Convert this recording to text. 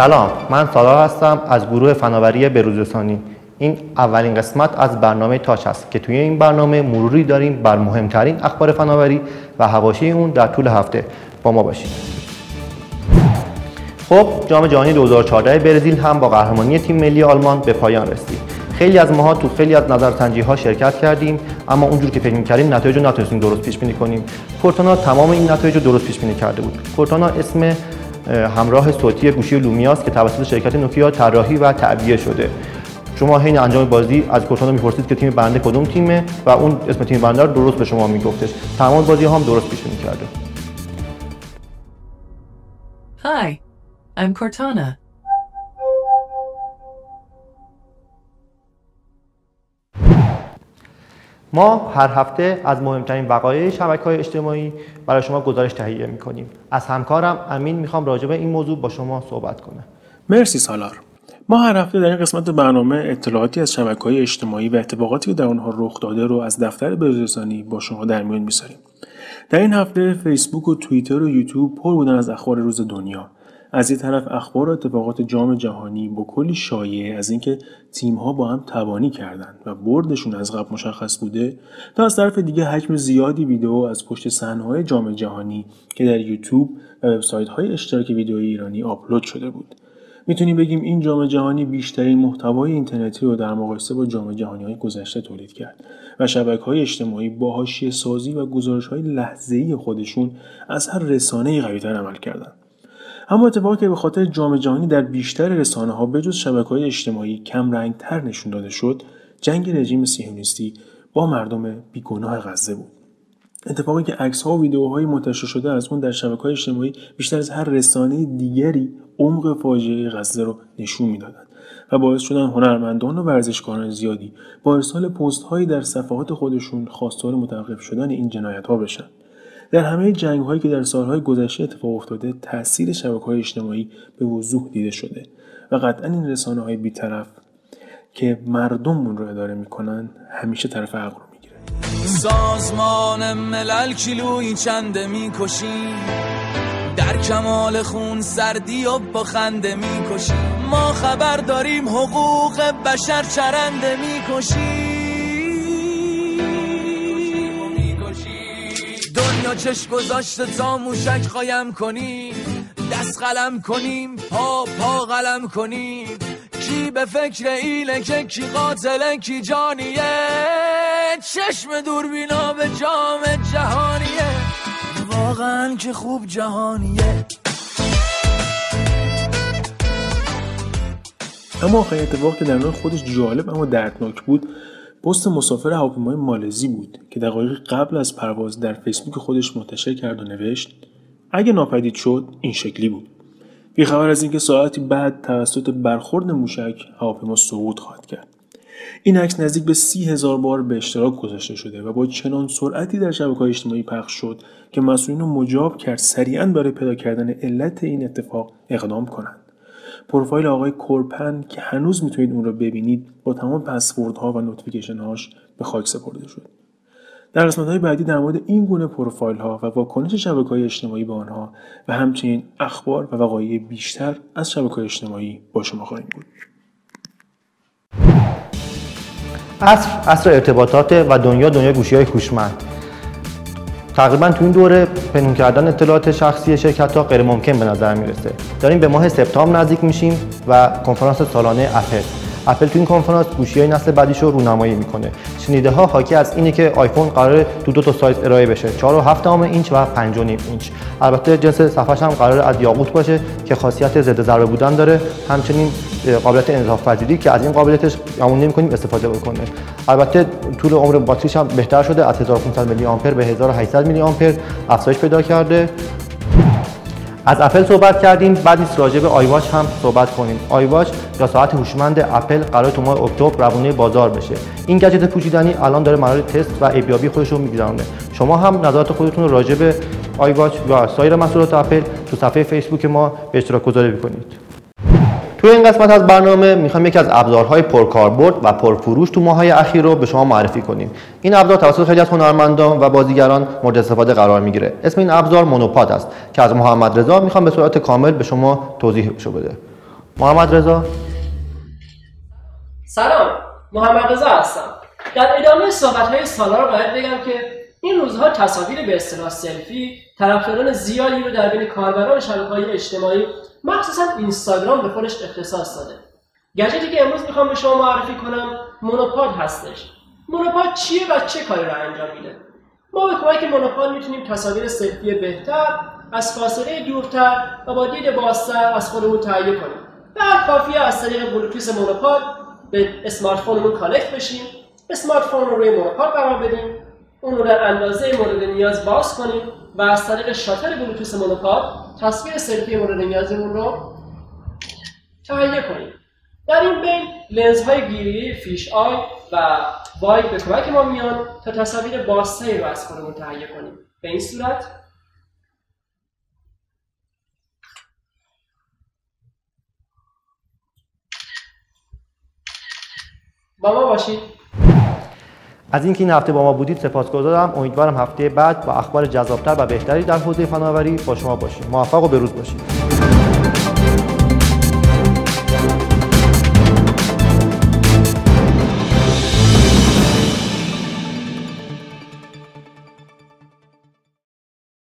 سلام من سالار هستم از گروه فناوری بروزرسانی این اولین قسمت از برنامه تاچ است که توی این برنامه مروری داریم بر مهمترین اخبار فناوری و حواشی اون در طول هفته. با ما باشید. خب جام جهانی 2014 برزیل هم با قهرمانی تیم ملی آلمان به پایان رسید. خیلی از ماها تو خیلی از نظرسنجی ها شرکت کردیم اما اونجور که فکر می‌کردیم نتایج رو نتونستیم درست پیش بینی کنیم. کورتانا تمام این نتایج رو درست پیش بینی کرده بود. کورتانا اسم همراه صوتی گوشی لومیاست که توسط شرکت نوکیا طراحی و تعبیه شده. شما حین انجام بازی از کورتانا می‌پرسید که تیم برنده کدوم تیمه و اون اسم تیم برنده رو درست به شما میگفتش تمام بازی هم درست پیش بینی کرده Hi, I'm Cortana. ما هر هفته از مهمترین وقایع شبکه های اجتماعی برای شما گزارش تهیه می کنیم. از همکارم امین می‌خوام راجع به این موضوع با شما صحبت کنه. مرسی سالار. ما هر هفته در این قسمت برنامه اطلاعاتی از شبکه های اجتماعی و اتفاقاتی که در آنها رخ داده رو از دفتر بزرگسانی با شما در میان می‌ذاریم. در این هفته فیسبوک و توییتر و یوتیوب پر بودن از اخبار روز دنیا از این طرف اخبار و اتفاقات جام جهانی با کلی شایعه از اینکه ها با هم توانی کردند و بردشون از قبل مشخص بوده تا از طرف دیگه حجم زیادی ویدیو از پشت صحنه‌های جام جهانی که در یوتیوب و وبسایت‌های اشتراک ویدئویی ایرانی آپلود شده بود. می‌تونیم بگیم این جام جهانی بیشترین محتوای اینترنتی رو در مقایسه با جام جهانی های گذشته تولید کرد و شبکه های اجتماعی با حاشیه سازی و گزارش های لحظه خودشون از هر رسانه قویتر عمل کردند. اما اتفاقی که به خاطر جام جهانی در بیشتر رسانه ها بجز شبکه های اجتماعی کم رنگ تر نشون داده شد جنگ رژیم صهیونیستی با مردم بیگناه غزه بود. اتفاقی که عکس ها و ویدیوهای منتشر شده از اون در شبکه های اجتماعی بیشتر از هر رسانه دیگری عمق فاجعه غزه رو نشون می‌دادند و باعث شدن هنرمندان و ورزشکاران زیادی با ارسال پست هایی در صفحات خودشون خواستار متوقف شدن این جنایت ها بشن. در همه جنگ هایی که در سالهای گذشته اتفاق افتاده تاثیر شبکه های اجتماعی به وضوح دیده شده و قطعا این رسانه های بیطرف که مردممون رو اداره می‌کنن همیشه طرف حق رو می‌گیره. سازمان ملل کیلویی چنده می‌کشیم در کمال خون سردی و با خنده می‌کشیم. ما خبر داریم حقوق بشر چرنده می‌کشیم. چش گذاشته تا موشک قایم کنیم؟ دست قلم کنیم پا پا قلم کنیم؟ کی به فکر اینه که کی قاتله کی جانیه؟ چشم دوربینا به جام جهانیه. واقعا که خوب جهانیه. اما آخرین اتفاق که در نوع خودش جالب اما دردناک بود. پست مسافر هواپیمای مالزی بود که دقایق قبل از پرواز در فیسبوک خودش منتشر کرد و نوشت اگه ناپدید شد این شکلی بود. بیخبر از اینکه ساعتی بعد توسط برخورد موشک هواپیما سقوط خواهد کرد. این عکس نزدیک به سی هزار بار به اشتراک گذاشته شده و با چنان سرعتی در شبکه اجتماعی پخش شد که مسئولین مجاب کرد سریعا برای پیدا کردن علت این اتفاق اقدام کنند. پروفایل آقای کورپن که هنوز می‌تونید اون رو ببینید با تمام ها و notification هاش به خاک سپرده شد. در قسمت های بعدی در مورد این گونه پروفایل ها و واکنش شبکه های اجتماعی به آنها و همچنین اخبار و وقایع بیشتر از شبکه های اجتماعی با شما خواهیم بود. اصر اصر ارتباطات و دنیا دنیا گوشی های هوشمند. تقریبا تو این دوره پنهون کردن اطلاعات شخصی شرکت ها غیر ممکن به نظر می‌رسه. داریم به ماه سپتامبر نزدیک میشیم و کنفرانس سالانه اپل. اپل تو این کنفرانس گوشی های نسل بعدیش رو رونمایی می‌کنه. شنیده ها حاکی از اینه که آیفون قرار تو دو تا سایز ارائه بشه 4 و 7 اینچ و 5 و اینچ. البته جنس صفحش هم قرار از یاقوت باشه که خاصیت ضد ضربه بودن داره. همچنین قابلیت انعطاف پذیری که از این قابلیتش گمون نمی‌کنیم استفاده بکنه. البته طول عمر باتریش هم بهتر شده از 1500 میلی آمپر به 1800 میلی آمپر. افزایش پیدا کرده. از اپل صحبت کردیم بد نیست راجع به iWatch هم صحبت کنیم. iWatch یا ساعت هوشمند اپل قرار تو ماه اکتبر روونه بازار بشه. این گجت پوشیدنی الان داره مراحل تست و ایبیابی خودش رو میگذرونه شما هم نظرات خودتون راجع به آیواچ و سایر محصولات اپل تو صفحه فیسبوک ما به اشتراک گذاری بکنید. توی این قسمت از برنامه می‌خوام یکی از ابزارهای پرکاربرد و پرفروش تو ماهای اخیر رو به شما معرفی کنیم. این ابزار توسط خیلی از هنرمندان و بازیگران مورد استفاده قرار می‌گیره. اسم این ابزار مونوپاد است که از محمد رضا می‌خوام به صورت کامل به شما توضیح بده. محمد رضا. سلام محمد رضا هستم. در ادامه صحبت های سالار باید بگم که این روزها تصاویر به اصطلاح سلفی طرفداران زیادی رو در بین کاربران شبکه‌های اجتماعی مخصوصا اینستاگرام به خودش اختصاص داده. گجتی که امروز می‌خوام به شما معرفی کنم مونوپاد هستش. مونوپاد چیه و چه کاری رو انجام میده؟ ما به کمک مونوپاد می‌تونیم تصاویر سلفی بهتر از فاصله دورتر و با دید بازتر از خودمون تهیه کنیم. در کافیه از طریق بلوتوث monopod به smartphone مون connect بشیم smartphone رو روی monopod قرار بدیم اون رو در اندازه مورد نیاز باز کنیم و از طریق شاتر بلوتوث monopod تصویر سلفی مورد نیازمون رو تهیه کنیم. در این بین لنز های گیری fisheye و wide به کمک ما میان تا تصاویر بازتری رو از خودمون تهیه کنیم. به این صورت با ما باشید. از اینکه این هفته با ما بودید سپاسگزارم. امیدوارم هفته بعد با اخبار جذابتر و بهتری در حوزه فناوری با شما باشیم. موفق و به روز باشید.